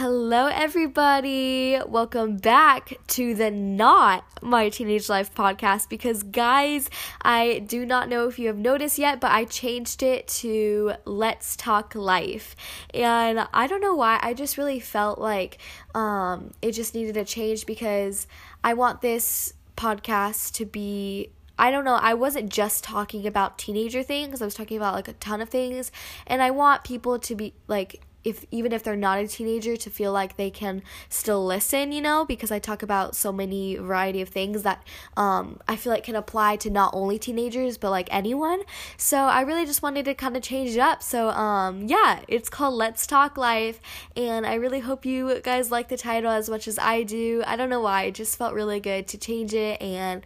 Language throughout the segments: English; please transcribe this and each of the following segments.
Hello, everybody. Welcome back to the Not My Teenage Life podcast because, guys, I do not know if you have noticed yet, but I changed it to Let's Talk Life. And I don't know why, I just really felt like um, it just needed a change because I want this podcast to be I don't know, I wasn't just talking about teenager things, I was talking about like a ton of things, and I want people to be like if even if they're not a teenager to feel like they can still listen you know? Because i talk about so many variety of things that um, i feel like can apply to not only teenagers but like anyone. So i really just wanted to kind of change it up. So um, yeah it's called let's talk life and i really hope you guys like the title as much as i do. I don't know why. It just felt really good to change it and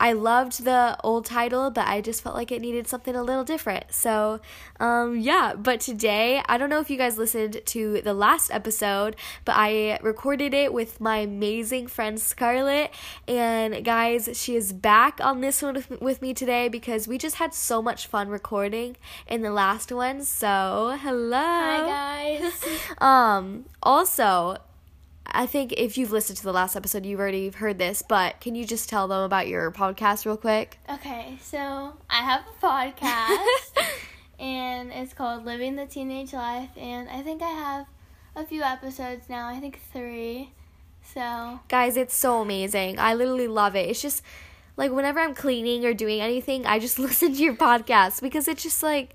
I loved the old title, but I just felt like it needed something a little different. So, um, yeah, but today, I don't know if you guys listened to the last episode, but I recorded it with my amazing friend Scarlett. And guys, she is back on this one with me today because we just had so much fun recording in the last one. So, hello. Hi, guys. um, also, I think if you've listened to the last episode, you've already heard this, but can you just tell them about your podcast real quick? Okay, so I have a podcast, and it's called Living the Teenage Life, and I think I have a few episodes now. I think three. So, guys, it's so amazing. I literally love it. It's just like whenever I'm cleaning or doing anything, I just listen to your podcast because it's just like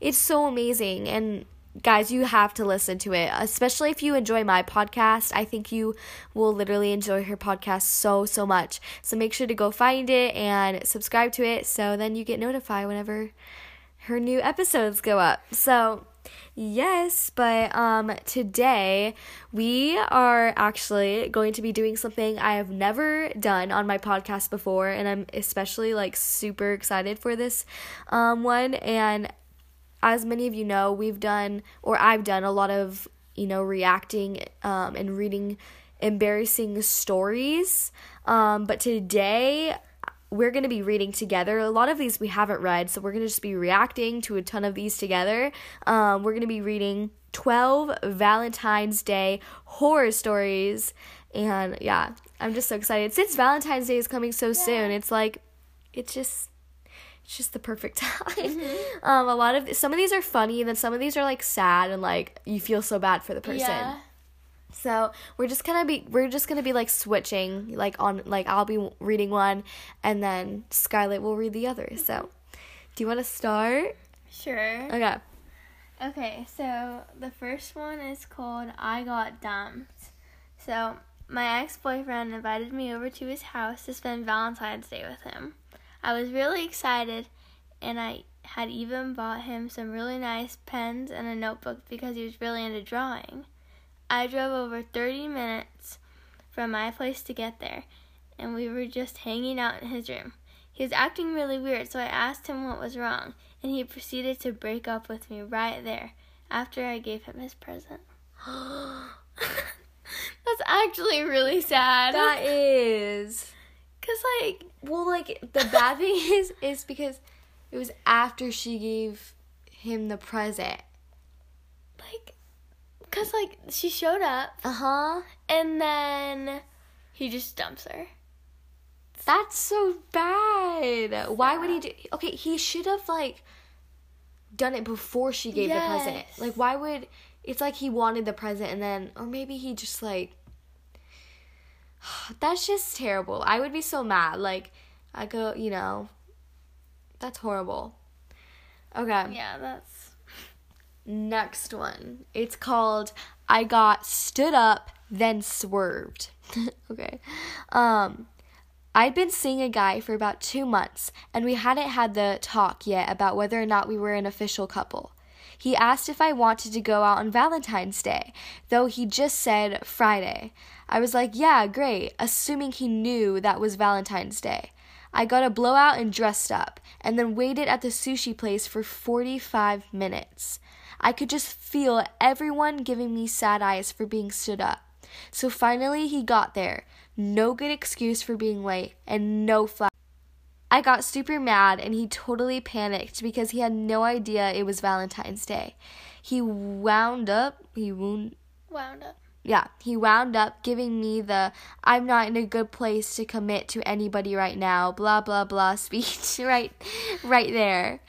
it's so amazing and guys, you have to listen to it, especially if you enjoy my podcast. I think you will literally enjoy her podcast so, so much. So make sure to go find it and subscribe to it so then you get notified whenever her new episodes go up. So, yes, but um today we are actually going to be doing something I have never done on my podcast before and I'm especially like super excited for this um one and as many of you know, we've done, or I've done, a lot of, you know, reacting um, and reading embarrassing stories. Um, but today, we're going to be reading together. A lot of these we haven't read, so we're going to just be reacting to a ton of these together. Um, we're going to be reading 12 Valentine's Day horror stories. And yeah, I'm just so excited. Since Valentine's Day is coming so yeah. soon, it's like, it's just it's just the perfect time. Mm-hmm. Um, a lot of some of these are funny, and then some of these are like sad, and like you feel so bad for the person. Yeah. So we're just gonna be we're just gonna be like switching like on like I'll be reading one, and then Scarlett will read the other. So, do you want to start? Sure. Okay. Okay, so the first one is called I Got Dumped. So, my ex boyfriend invited me over to his house to spend Valentine's Day with him. I was really excited, and I had even bought him some really nice pens and a notebook because he was really into drawing. I drove over 30 minutes from my place to get there, and we were just hanging out in his room. He was acting really weird, so I asked him what was wrong, and he proceeded to break up with me right there after I gave him his present. That's actually really sad. That is. Cause like, well, like the bad thing is, is because it was after she gave him the present. Like, cause like she showed up. Uh huh. And then he just dumps her. That's so bad. Sad. Why would he do? Okay, he should have like done it before she gave yes. the present. Like, why would? It's like he wanted the present and then, or maybe he just like That's just terrible. I would be so mad. Like, I go, you know, that's horrible. Okay. Yeah, that's. Next one. It's called I Got Stood Up, Then Swerved. okay. Um, I'd been seeing a guy for about two months, and we hadn't had the talk yet about whether or not we were an official couple. He asked if I wanted to go out on Valentine's Day, though he just said Friday. I was like, yeah, great, assuming he knew that was Valentine's Day. I got a blowout and dressed up, and then waited at the sushi place for 45 minutes. I could just feel everyone giving me sad eyes for being stood up. So finally, he got there. No good excuse for being late, and no flat. I got super mad, and he totally panicked because he had no idea it was Valentine's Day. He wound up, he wound, wound up yeah, he wound up giving me the I'm not in a good place to commit to anybody right now, blah blah blah speech right right there.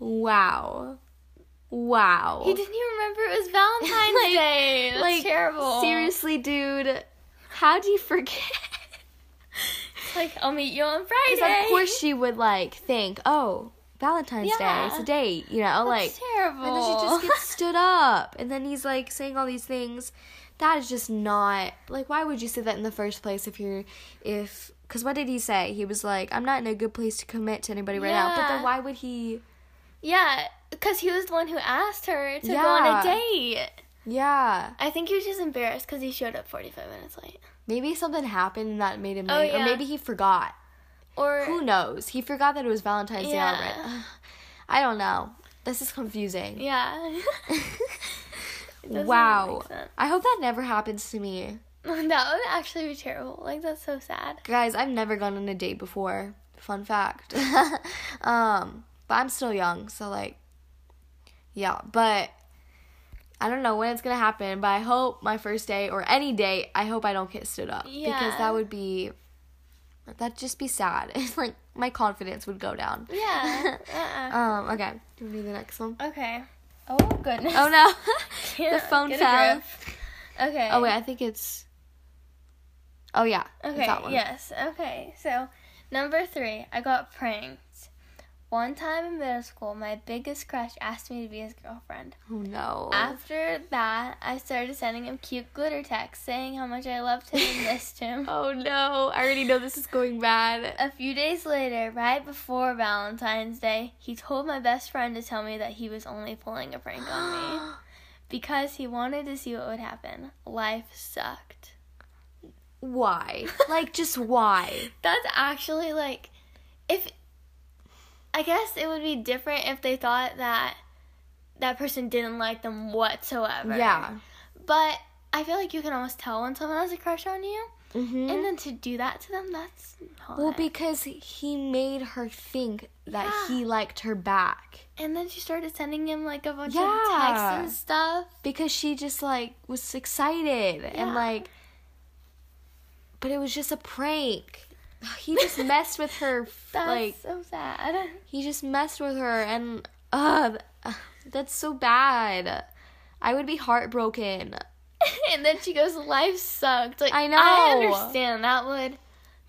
Wow. Wow. He didn't even remember it was Valentine's Like- Day. That's like terrible. Seriously, dude. How do you forget? Like I'll meet you on Because Friday. of course she would like think, oh, Valentine's Day, it's a date, you know, That's like terrible. And then she just gets stood up. And then he's like saying all these things. That is just not like why would you say that in the first place if you're if cuz what did he say? He was like I'm not in a good place to commit to anybody right now. But then why would he yeah, because he was the one who asked her to go on a date. Yeah. I think he was just embarrassed because he showed up 45 minutes late. Maybe something happened and that made him Oh, late. Or maybe he forgot. Or Who knows? He forgot that it was Valentine's Day Yeah. already. I don't know. This is confusing. yeah. Wow. I hope that never happens to me. that would actually be terrible. Like that's so sad. Guys, I've never gone on a date before. Fun fact. um, but I'm still young, so like yeah, but I don't know when it's gonna happen, but I hope my first day or any day, I hope I don't get stood up. yeah. Because that would be that'd just be sad. It's like my confidence would go down. Yeah. Uh-uh. Um, okay. Do do the next one? okay. Oh goodness. Oh no. the phone fell. Okay. Oh wait, I think it's Oh yeah. it's Okay, that one. yes. Okay, so number three, I got pranked. One time in middle school, my biggest crush asked me to be his girlfriend. Oh no. After that, I started sending him cute glitter texts saying how much I loved him and missed him. Oh no. I already know this is going bad. A few days later, right before Valentine's Day, he told my best friend to tell me that he was only pulling a prank on me because he wanted to see what would happen. Life sucked. why? Like just why? That's actually like if I guess it would be different if they thought that that person didn't like them whatsoever. Yeah. But I feel like you can almost tell when someone has a crush on you. Mm-hmm. And then to do that to them, that's not. well, because he made her think that Yeah. he liked her back. and then she started sending him like a bunch Yeah. of texts and stuff. Because she just like was excited and like but it was just a prank. He just messed with her That's like so sad. he just messed with her and uh that's so bad. I would be heartbroken. and then she goes, "Life sucked." Like I know. I understand that would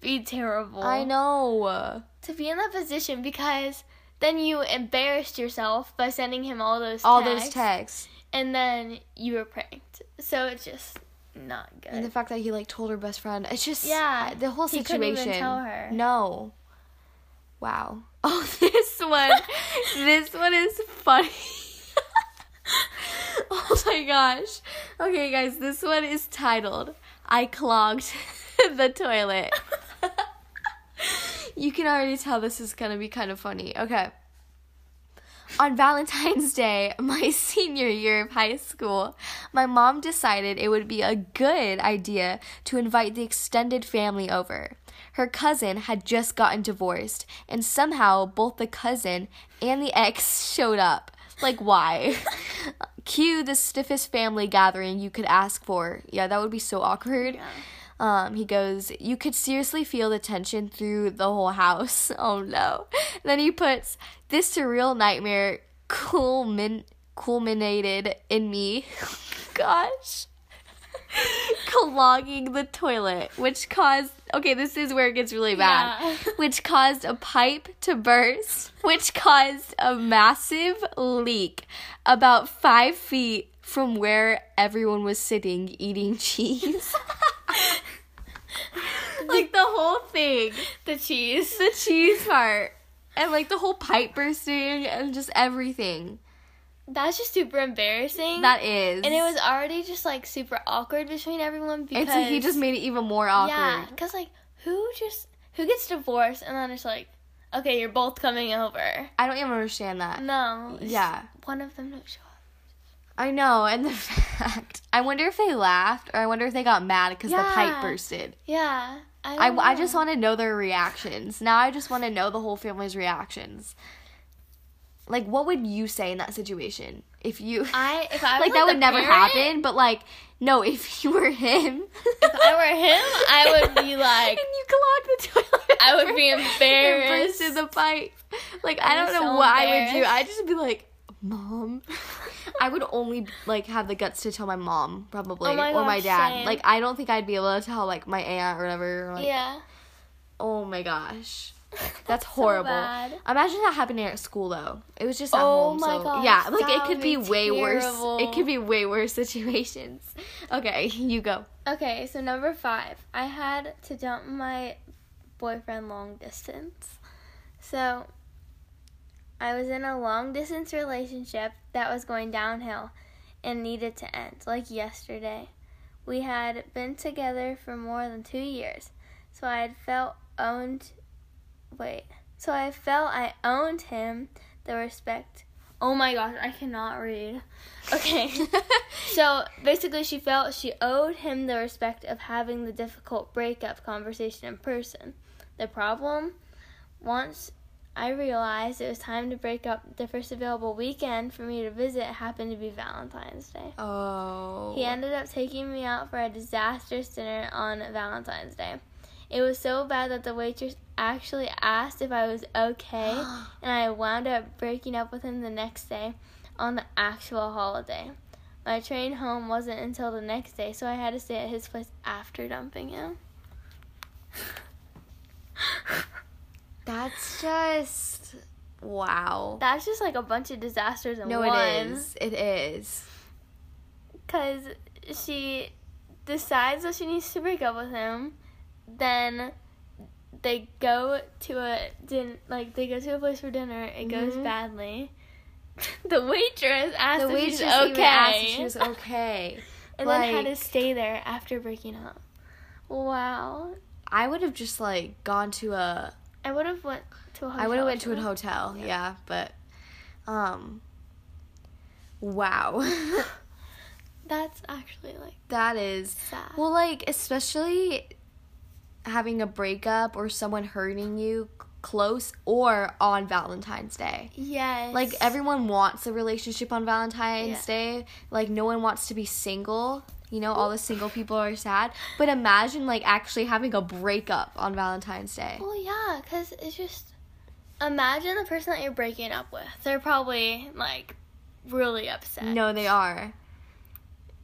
be terrible. I know. to be in that position because then you embarrassed yourself by sending him all those All texts, those texts. and then you were pranked. So it's just not good. And the fact that he like told her best friend, it's just Yeah, the whole he situation. couldn't even tell her. No. Wow. Oh, this one, this one is funny. oh my gosh. Okay, guys, this one is titled "I clogged the toilet." you can already tell this is gonna be kind of funny. Okay. On Valentine's Day, my senior year of high school, my mom decided it would be a good idea to invite the extended family over. Her cousin had just gotten divorced, and somehow both the cousin and the ex showed up. Like, why? Cue the stiffest family gathering you could ask for. Yeah, that would be so awkward. Um, he goes, You could seriously feel the tension through the whole house. Oh no. then he puts, This surreal nightmare culmin- culminated in me. Gosh. Clogging the toilet, which caused, okay, this is where it gets really bad, Yeah. which caused a pipe to burst, which caused a massive leak about five feet from where everyone was sitting eating cheese. like the whole thing, the cheese. the cheese part, and like the whole pipe bursting and just everything. That's just super embarrassing. That is. and it was already just like super awkward between everyone because It's like he just made it even more awkward. yeah, because like who just who gets divorced and then it's like okay you're both coming over. I don't even understand that. No. Yeah. One of them don't show up. I know, and the fact. I wonder if they laughed or I wonder if they got mad because the pipe bursted. Yeah. I, I, I, just want to know their reactions. Now I just want to know the whole family's reactions. Like, what would you say in that situation? if you I if I like that would never parent, happen, but like no, if you were him, If I were him, I would be like, and you clogged the toilet. I would be embarrassed. in the pipe. Like I I'd don't be know so what I would do. I'd just be like, mom. I would only like have the guts to tell my mom probably Oh my or my dad. same. Like I don't think I'd be able to tell like my aunt or whatever. or, Like, yeah. Oh my gosh. That's, That's so horrible. bad. Imagine that happening at school though. It was just at Oh home. my so gosh, yeah, like it could be, be way worse. It could be way worse situations. Okay, you go. Okay, so number five, I had to dump my boyfriend long distance. So I was in a long distance relationship that was going downhill and needed to end, like yesterday. We had been together for more than two years, so I had felt owned. Wait, so I felt I owned him the respect. Oh my gosh, I cannot read. Okay. So basically, she felt she owed him the respect of having the difficult breakup conversation in person. The problem? Once I realized it was time to break up, the first available weekend for me to visit happened to be Valentine's Day. oh. He ended up taking me out for a disastrous dinner on Valentine's Day. It was so bad that the waitress actually asked if I was okay, and I wound up breaking up with him the next day on the actual holiday. My train home wasn't until the next day, so I had to stay at his place after dumping him. That's just wow. That's just like a bunch of disasters in no, one. it is. It is. Because she decides that she needs to break up with him, then they go to a din like they go to a place for dinner. It goes Mhm. badly. the waitress asked The if waitress she's even okay, asked if she was okay. and then had to stay there after breaking up. Wow, I would have just like gone to a. I would have went to a hotel. I would have went to a hotel. Yeah. Yeah, but um. Wow. That's actually like that is sad. well, like especially having a breakup or someone hurting you close or on Valentine's Day. yes, Like everyone wants a relationship on Valentine's Yeah. Day. Like no one wants to be single. You know, all the single people are sad. But imagine like actually having a breakup on Valentine's Day. Well, yeah, because it's just imagine the person that you're breaking up with. They're probably like really upset. No, they are.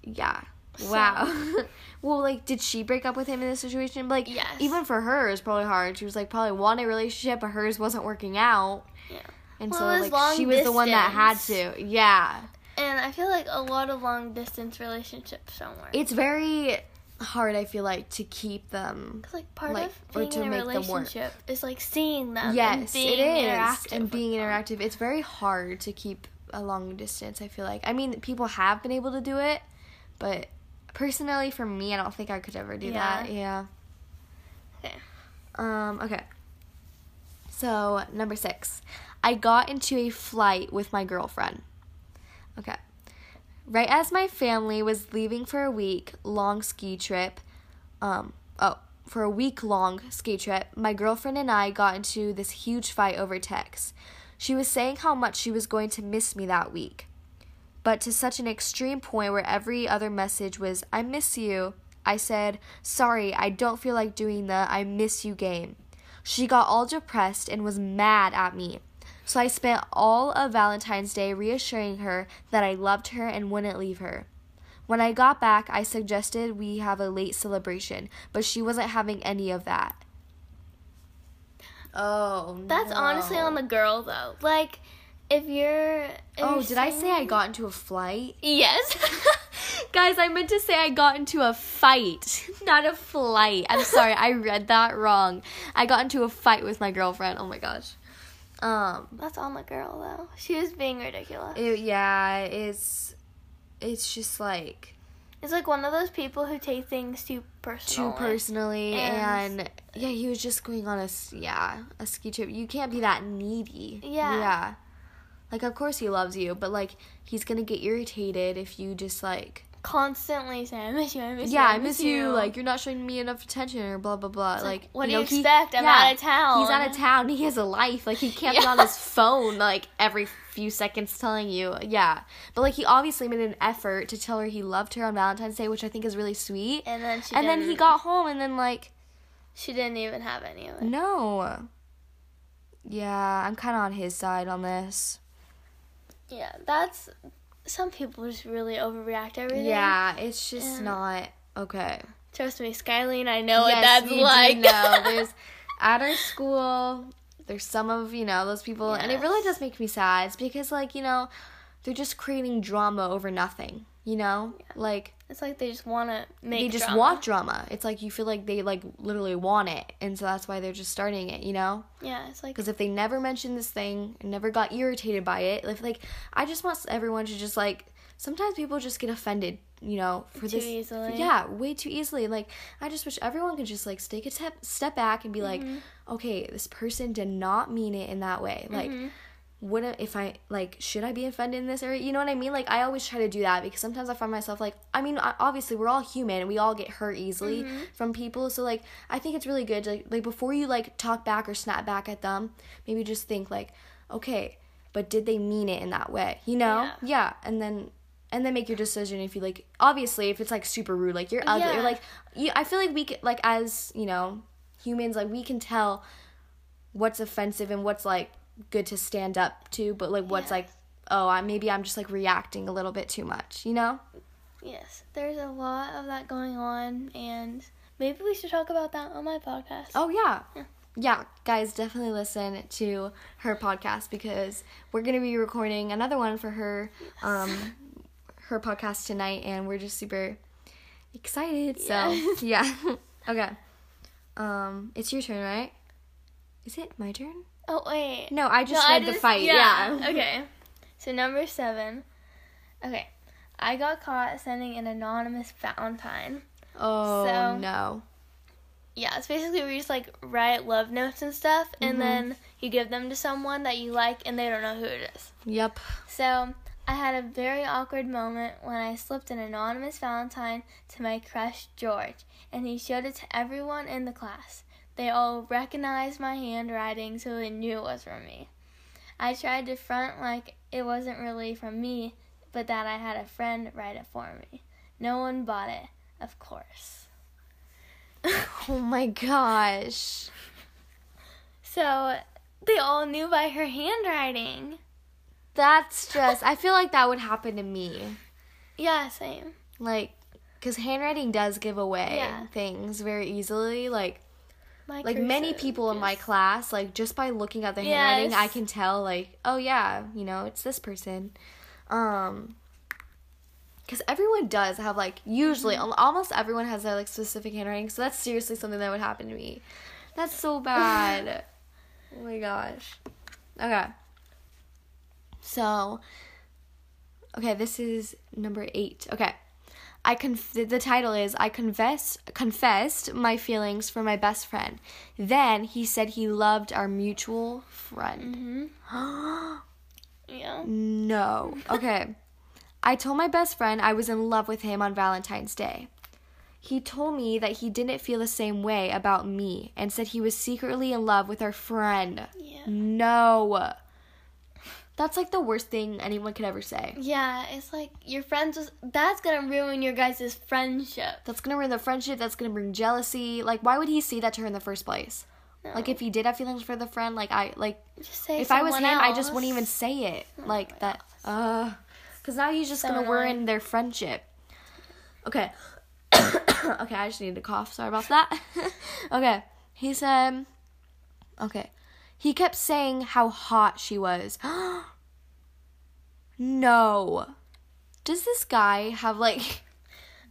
Yeah. So- Wow. well, like, did she break up with him in this situation? Like, Yes. even for her, it's probably hard. She was like probably wanted a relationship, but hers wasn't working out. Yeah. And Well, so like she was the one that had to. Yeah. And I feel like a lot of long distance relationships don't work. It's very hard. I feel like to keep them. Because like part like, of or to in a make them relationship is like seeing them. and yes, being it is, interactive and being them. interactive. It's very hard to keep a long distance. I feel like. I mean, people have been able to do it, but personally, for me, I don't think I could ever do Yeah. that. Yeah. Okay. Um. Okay. So number six, I got into a flight with my girlfriend. Okay. Right as my family was leaving for a week long ski trip, um, oh, for a week long ski trip, my girlfriend and I got into this huge fight over text. She was saying how much she was going to miss me that week, but to such an extreme point where every other message was, I miss you. I said, Sorry, I don't feel like doing the I miss you game. She got all depressed and was mad at me. So I spent all of Valentine's Day reassuring her that I loved her and wouldn't leave her. When I got back, I suggested we have a late celebration, but she wasn't having any of that. Oh, That's honestly on the girl though. Like, if you're. if Oh, you're did I say I got into a flight? Yes. Guys, I meant to say I got into a fight, not a flight. I'm sorry, I read that wrong. I got into a fight with my girlfriend. Oh my gosh. Um, That's on the girl though. She was being ridiculous. it, yeah, it's it's just like It's like one of those people who take things too personally. too personally, And- and, yeah, he was just going on a yeah a ski trip. You can't be that needy. Yeah. Yeah. Like of course he loves you, but like he's gonna get irritated if you just like constantly say, "I miss you, I miss yeah, you, Yeah, I miss you. Like you're not showing me enough attention, or blah blah blah. Like, what do know, you he- expect? I'm yeah, out of town. He's out of town. He has a life. Like he can't be on his phone like every few seconds telling you. Yeah, but like he obviously made an effort to tell her he loved her on Valentine's Day, which I think is really sweet. and then she And then he got home, and then like she didn't even have any of it. no. Yeah, I'm kind of on his side on this. Yeah, that's some people just really overreact everything. Yeah, it's just Yeah. not okay. Trust me, Skylie, I know what that's like. know. There's at our school. There's some of you know those people, and it really does make me sad. It's because like you know, they're just creating drama over nothing. You know, like it's like they just want to make. they just drama. want drama. It's like you feel like they like literally want it, and so that's why they're just starting it. You know, Yeah, it's like because if they never mentioned this thing and never got irritated by it, if like I just want everyone to just like sometimes people just get offended. You know, for Too this easily. yeah, way too easily. Like I just wish everyone could just like take a step step back and be like, Mm-hmm. okay, this person did not mean it in that way. Like, Mm-hmm. Would I, if I like should I be offended in this area? You know what I mean? Like I always try to do that because sometimes I find myself like, I mean, I- obviously we're all human and we all get hurt easily Mm-hmm. from people. So like I think it's really good to, like like before you like talk back or snap back at them, maybe just think like, okay, but did they mean it in that way? You know? Yeah. Yeah, and then and then make your decision if you like obviously if it's like super rude like you're ugly Yeah. or like you i feel like we can like as you know humans like we can tell what's offensive and what's like good to stand up to but like what's Yeah. like oh i maybe i'm just like reacting a little bit too much you know? Yes, there's a lot of that going on, and maybe we should talk about that on my podcast. oh yeah. Yeah. Guys definitely listen to her podcast because we're gonna be recording another one for her um her podcast tonight and we're just super excited so Yes. yeah. Okay. Um it's your turn right? Is it my turn Oh wait. no i just No, I read the fight yeah, okay. So number seven. Okay. I got caught sending an anonymous Valentine. oh So- no Yeah, it's basically where you just like write love notes and stuff, Mm-hmm. and then you give them to someone that you like, and they don't know who it is. yep So I had a very awkward moment when I slipped an anonymous Valentine to my crush George, and he showed it to everyone in the class. They all recognized my handwriting, so they knew it was from me. I tried to front like it wasn't really from me, but that I had a friend write it for me. No one bought it, of course. oh my gosh So they all knew by her handwriting. that's just i feel like that would happen to me Yeah, same. like because handwriting does give away Yeah. things very easily like My like many cursive people in my class like just by looking at the handwriting i can tell like oh yeah you know it's this person. Um because everyone does have like usually Mm-hmm. almost everyone has their like specific handwriting so that's seriously something that would happen to me. That's so bad. Oh my gosh. Okay. So okay this is number eight. Okay I conf- the title is I confessed confessed my feelings for my best friend. Then he said he loved our mutual friend. Mhm. Yeah. no. Okay. I told my best friend I was in love with him on Valentine's Day. He told me that he didn't feel the same way about me and said he was secretly in love with our friend. Yeah. No. That's like the worst thing anyone could ever say. Yeah, it's like your friends. Was, that's gonna ruin your guys' friendship. That's gonna ruin the friendship. That's gonna bring jealousy. Like, why would he say that to her in the first place? Like, if he did have feelings for the friend, like I like, Just say if I was him, I just wouldn't even say it. Like that. Uh, because now he's just So gonna ruin their friendship. Okay. okay, I just need to cough. Sorry about that. okay, he said. Okay, he kept saying how hot she was. no. Does this guy have like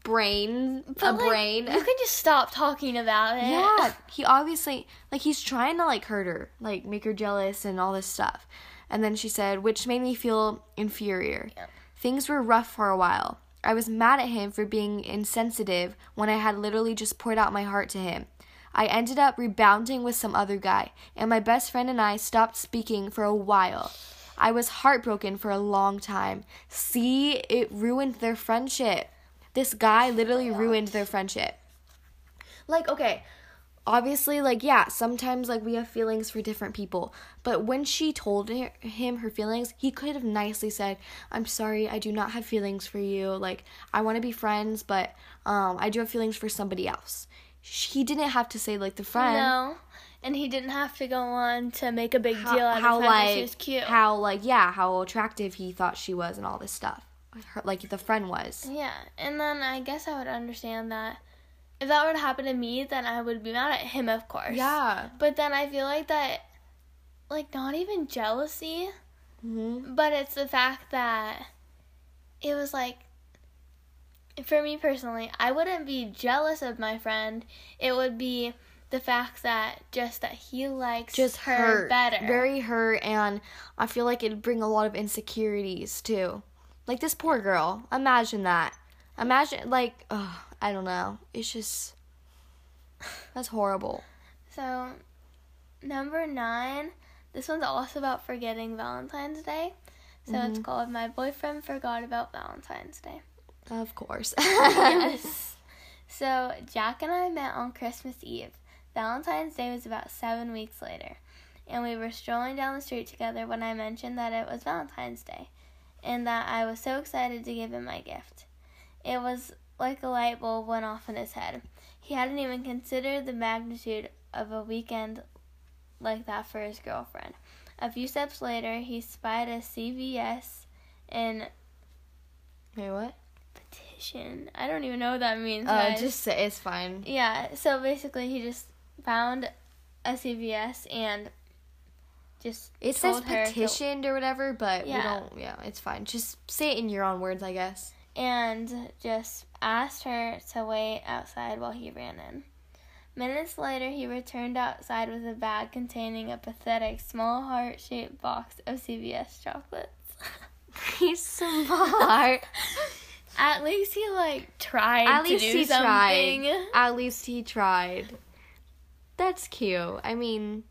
brain But, a like, brain? You can just stop talking about it. Yeah, he obviously like he's trying to like hurt her, like make her jealous and all this stuff. And then she said, which made me feel inferior. Yeah. Things were rough for a while. I was mad at him for being insensitive when I had literally just poured out my heart to him. I ended up rebounding with some other guy, and my best friend and I stopped speaking for a while. I was heartbroken for a long time. See, it ruined their friendship. This guy literally ruined their friendship. Like, okay, obviously, like, yeah, sometimes, like, we have feelings for different people. But when she told him her feelings, he could have nicely said, I'm sorry, I do not have feelings for you. Like, I want to be friends, but um, I do have feelings for somebody else. He didn't have to say, like, the friend. No. And he didn't have to go on to make a big How, deal out how of that like she was cute. how like yeah how attractive he thought she was and all this stuff her, like the friend was yeah, and then I guess I would understand that if that were to happen to me, then I would be mad at him, of course. yeah But then I feel like that, like not even jealousy, hmm but it's the fact that it was like, for me personally, I wouldn't be jealous of my friend. It would be the fact that just that he likes just her better. very hurt and i feel like it'd bring a lot of insecurities too like this poor girl imagine that imagine like ugh, i don't know it's just that's horrible So, number nine, this one's also about forgetting Valentine's Day. So it's mm-hmm. called My Boyfriend Forgot About Valentine's Day. Of course yes. So, Jack and I met on Christmas Eve. Valentine's Day was about seven weeks later, and we were strolling down the street together when I mentioned that it was Valentine's Day and that I was so excited to give him my gift. It was like a light bulb went off in his head. He hadn't even considered the magnitude of a weekend like that for his girlfriend. A few steps later, he spied a CVS in Wait, what I don't even know what that means. oh guys. just say it's fine Yeah, so basically he just found a CVS and just It says her to- petitioned or whatever, but Yeah. we don't. Yeah, it's fine. Just say it in your own words, I guess. and just asked her to wait outside while he ran in. Minutes later, he returned outside with a bag containing a pathetic small heart-shaped box of CVS chocolates. He's smart. At least he like tried At to least do he something. tried. At least he tried. That's cute. I mean,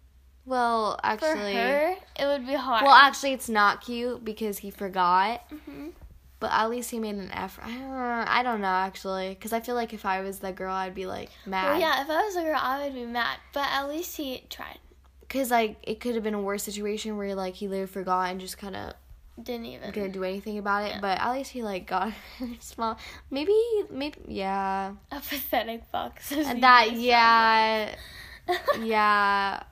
well, For actually, her, it would be hard. well, actually, it's not cute because he forgot. Mhm. But at least he made an effort. I don't, I don't know actually, because I feel like if I was the girl, I'd be like mad. Well, yeah, if I was a girl, I would be mad. But at least he tried. Because like it could have been a worse situation where like he literally forgot and just kind of Didn't even. didn't do anything about it. Yeah. But at least he like got small. Maybe maybe yeah. A pathetic box. And that yeah yeah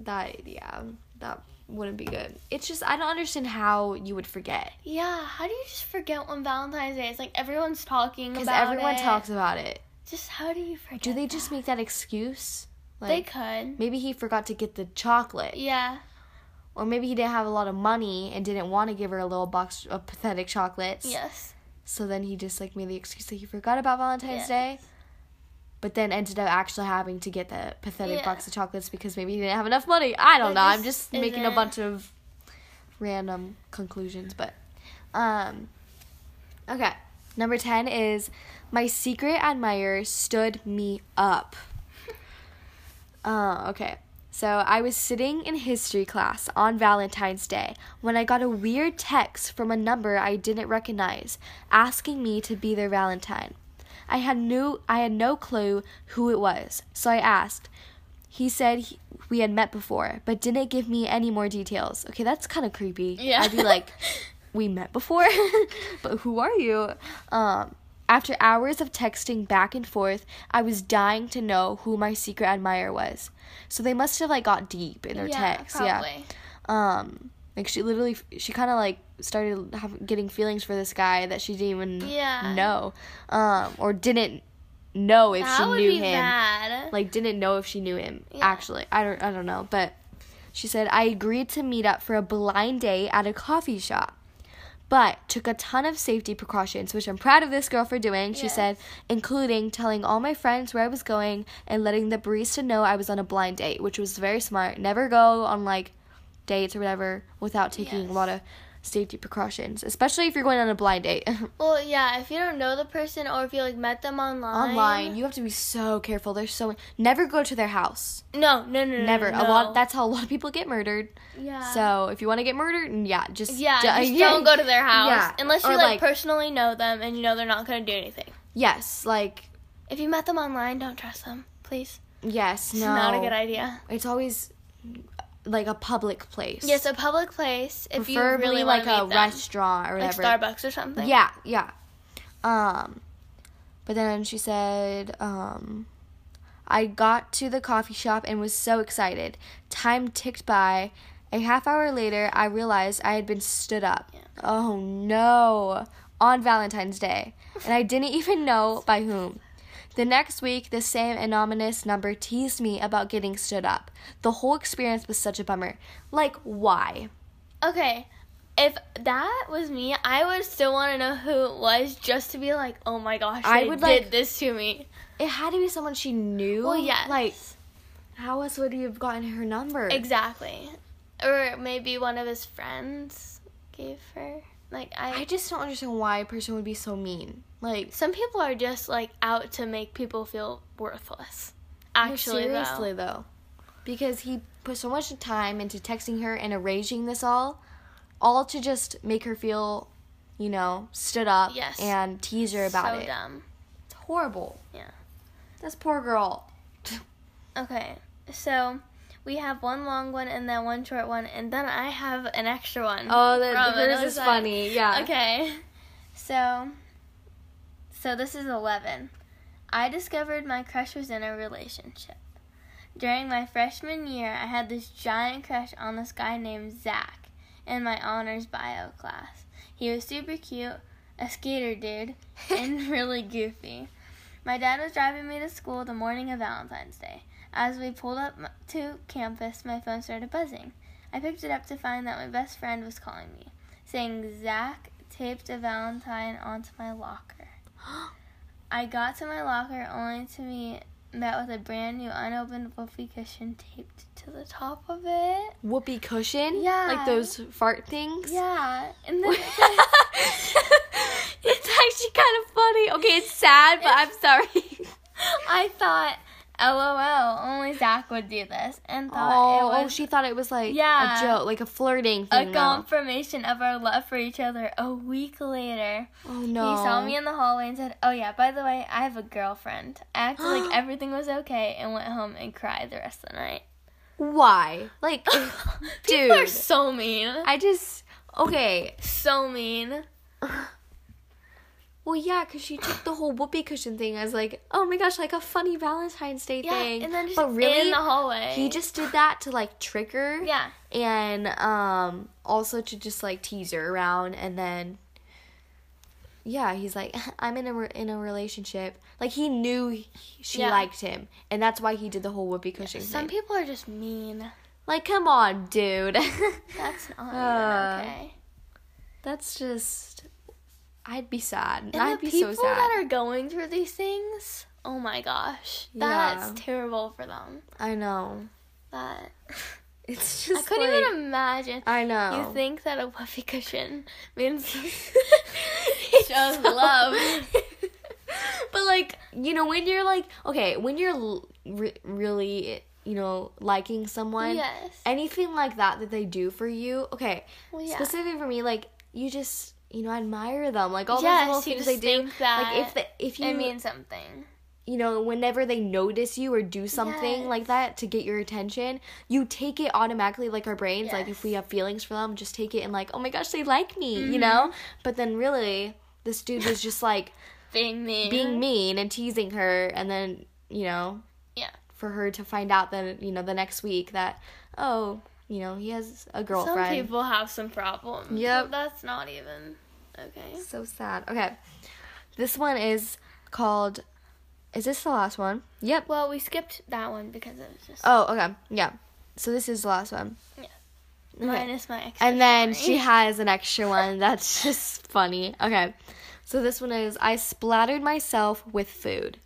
that yeah that wouldn't be good. It's just I don't understand how you would forget yeah. How do you just forget when Valentine's Day? It's like everyone's talking because everyone it. talks about it. Just how do you forget? Do they just make that excuse? Like, They could. maybe he forgot to get the chocolate, Yeah. Or maybe he didn't have a lot of money and didn't want to give her a little box of pathetic chocolates. Yes. So then he just like made the excuse that he forgot about Valentine's Yes. Day. But then ended up actually having to get the pathetic Yeah. box of chocolates because maybe he didn't have enough money. I don't That know. I'm just just making a bunch of random conclusions, but um okay. Number 10 is my secret admirer stood me up. Uh, okay. So I was sitting in history class on Valentine's Day when I got a weird text from a number I didn't recognize asking me to be their Valentine. I had no I had no clue who it was, so I asked. He said he, we had met before, but didn't give me any more details. Okay, that's kind of creepy. Yeah. I'd be like, "We met before, but who are you?" Um, after hours of texting back and forth, I was dying to know who my secret admirer was. So they must have like got deep in their yeah, text. Yeah Probably. um like she literally she kind of like started have, getting feelings for this guy that she didn't even Yeah. know um or didn't know if that she would knew be him bad. like didn't know if she knew him Yeah. actually i don't i don't know but she said i agreed to meet up for a blind date at a coffee shop but took a ton of safety precautions which i'm proud of this girl for doing she Yes. said including telling all my friends where i was going and letting the barista know i was on a blind date which was very smart never go on like dates or whatever without taking a lot of safety precautions, especially if you're going on a blind date. Well, yeah, if you don't know the person or if you like met them online. Online, you have to be so careful. There's so never go to their house. No, no, no, no. Never. No. A lot. That's how a lot of people get murdered. Yeah. So if you want to get murdered, yeah, just Yeah, just yeah. don't go to their house Yeah. unless you like, like- personally know them and you know they're not gonna do anything. Yes, like If you met them online, don't trust them, please. yes, It's no. not a good idea. It's always like a public place. Yes, a public place. If you really like a them. restaurant or whatever, like. Starbucks or something. Yeah, yeah. Um, but then she said, um, I got to the coffee shop and was so excited. Time ticked by. A half hour later, I realized I had been stood up. Yeah. Oh no! On Valentine's Day. And I didn't even know by whom. The next week, the same anonymous number teased me about getting stood up. The whole experience was such a bummer. Like, why? Okay. If that was me, I would still want to know who it was just to be like, oh my gosh, I would, did like- this to me. It had to be someone she knew. Well, yes. Like, how else would he have gotten her number? Exactly. Or maybe one of his friends gave her. Like I, I just don't understand why a person would be so mean. Like, some people are just like out to make people feel worthless. Actually, seriously though. though. because he put so much time into texting her and arranging this all, all to just make her feel, you know, stood up Yes. and tease her about so it. dumb. It's horrible. Yeah. This poor girl. Okay, so we have one long one and then one short one, and then I have an extra one. Oh, the, from hers is funny. Yeah. Okay. So so this is 11. I discovered my crush was in a relationship. During my freshman year, I had this giant crush on this guy named Zach in my honors bio class. He was super cute, a skater dude, and really goofy. My dad was driving me to school the morning of Valentine's Day. As we pulled up to campus, my phone started buzzing. I picked it up to find that my best friend was calling me, saying Zach taped a Valentine onto my locker. I got to my locker only to be met with a brand new unopened whoopee cushion taped to the top of it. Whoopee cushion? Yeah. Like those fart things? Yeah, and then it's actually kind of funny. Okay, it's sad, but I'm sorry. I thought, LOL, only Zach would do this, and thought Oh, it oh, oh she thought it was like Yeah. a joke, like a flirting a thing. though. confirmation of our love for each other. A week later, oh no. he saw me in the hallway and said, "Oh yeah, by the way, I have a girlfriend." I acted like everything was okay and went home and cried the rest of the night. Why? Like, dude. People are so mean. I just okay. so mean. Well, yeah, because she took the whole whoopee cushion thing as like, oh my gosh, like a funny Valentine's Day Yeah, thing. and then just but really, in the hallway. he just did that to like trick her. yeah. and um also to just like tease her around and then yeah he's like i'm in a re- in a relationship like he knew he- she Yeah. liked him and that's why he did the whole whoopee cushion thing. Some thing people are just mean. like come on dude That's not Uh, even okay. that's just i'd be sad And i'd the be people so sad that are going through these things, oh my gosh, that's Yeah. terrible for them. i know That it's just. I couldn't like, even imagine. i know You think that a whoopee cushion means shows love. but like you know when you're like okay when you're re- really you know liking someone yes. anything like that that they do for you okay Well, yeah. specifically for me like you just you know admire them like all yes, those little things they do like if the, if you it means something. you know whenever they notice you or do something Yes. like that to get your attention you take it automatically like our brains like if we have feelings for them just take it and like oh my gosh they like me Mm-hmm. you know but then really this dude was just like Being mean. being mean and teasing her and then you know Yeah. for her to find out that you know the next week that oh you know he has a girlfriend. Some people have some problems. Yep. but That's not even okay. so sad okay this one is called is this the last one yep Well, we skipped that one because it was just oh okay yeah so this is the last one Yeah. okay. minus my ex. and then she has an extra one that's just funny okay so this one is i splattered myself with food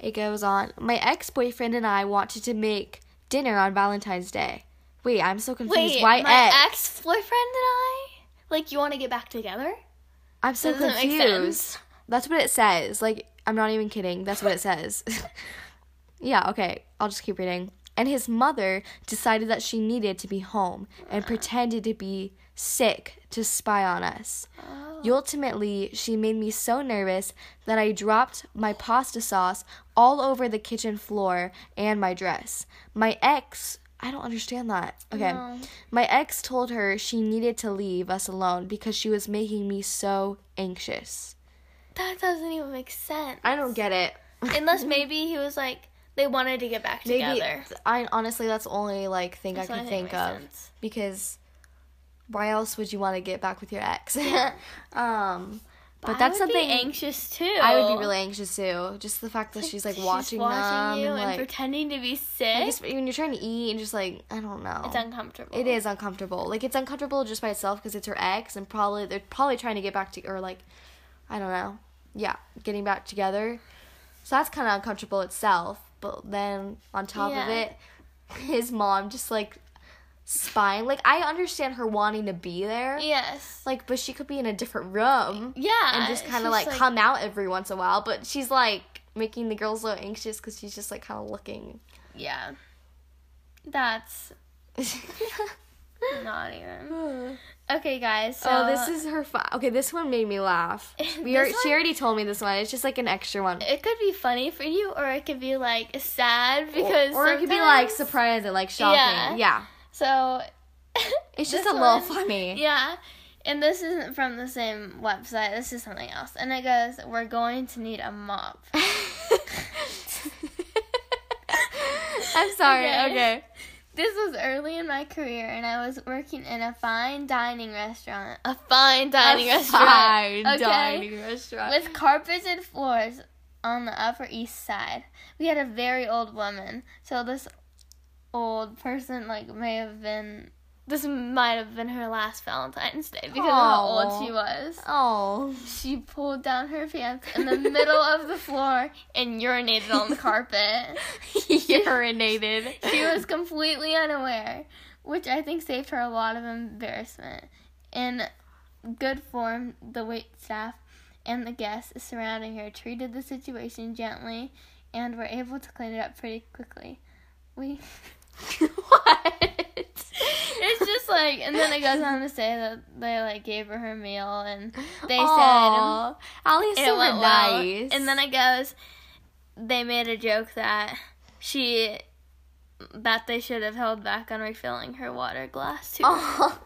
it goes on my ex-boyfriend and i wanted to make dinner on valentine's day wait i'm so confused Wait, why my ex? ex boyfriend and I? Like you want to get back together? I'm so Doesn't confused. That's what it says. Like, I'm not even kidding. That's what it says. yeah, okay. I'll just keep reading. And his mother decided that she needed to be home and pretended to be sick to spy on us. Oh. Ultimately, she made me so nervous that I dropped my pasta sauce all over the kitchen floor and my dress. My ex, I don't understand that. Okay. No. My ex told her she needed to leave us alone because she was making me so anxious. That doesn't even make sense. I don't get it. Unless maybe he was like they wanted to get back Maybe together. I honestly that's the only like thing That's I can thing think of sense. because why else would you want to get back with your ex? um but that's something anxious too. I would be really anxious too. Just the fact that she's like She's watching, watching them you and and like pretending to be sick. I guess when you're trying to eat and just like I don't know. it's uncomfortable. It is uncomfortable. Like it's uncomfortable just by itself because it's her ex, and probably they're probably trying to get back to or like, I don't know, yeah, getting back together. So that's kind of uncomfortable itself. But then on top of it, his mom just like spying. Like I understand her wanting to be there, Yes. like, but she could be in a different room Yeah. and just kind of like, come out every once in a while. But she's like making the girls so anxious because she's just like kind of looking. Yeah. That's not even. Okay, guys. So oh, this is her. Fi- okay, this one made me laugh. We are, This she already told me this one. It's just like an extra one. It could be funny for you, or it could be like sad because. or it could be like surprising, like shocking. Yeah. Yeah, So. it's just a little one- funny. Yeah. And this isn't from the same website. This is something else. And it goes, "We're going to need a mop." I'm sorry. Okay. Okay. This was early in my career, and I was working in a fine dining restaurant. A fine dining A restaurant. fine okay? dining restaurant. With carpeted floors on the Upper East Side. We had a very old woman. So this old person, like, may have been. This might have been her last Valentine's Day because of how old she was. oh. She pulled down her pants in the middle of the floor and urinated on the carpet. Urinated. She was completely unaware, which I think saved her a lot of embarrassment. In good form, the wait staff and the guests surrounding her treated the situation gently and were able to clean it up pretty quickly. We what? it's just like and then it goes on to say that they like gave her her meal and they Aw, Allie's said it super went well. nice. And then it goes they made a joke that she that they should have held back on refilling her water glass too. Oh.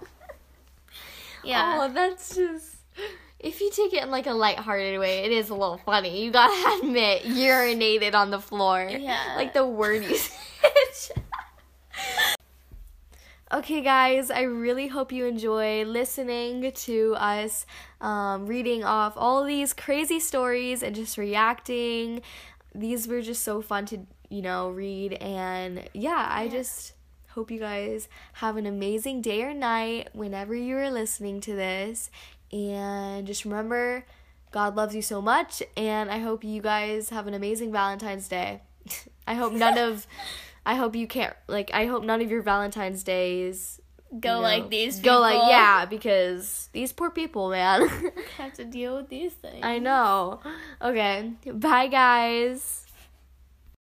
yeah. Oh, that's just. If you take it in like a lighthearted way, it is a little funny. You gotta admit, urinated on the floor. Yeah. Like the word usage. Okay, guys, I really hope you enjoy listening to us um, reading off all these crazy stories and just reacting. These were just so fun to, you know, read. And yeah, I just hope you guys have an amazing day or night whenever you are listening to this. And just remember, God loves you so much. And I hope you guys have an amazing Valentine's Day. I hope none of. I hope you can't like. I hope none of your Valentine's days go you know, like these Go like yeah, because these poor people, man. have to deal with these things. I know. Okay. Bye, guys.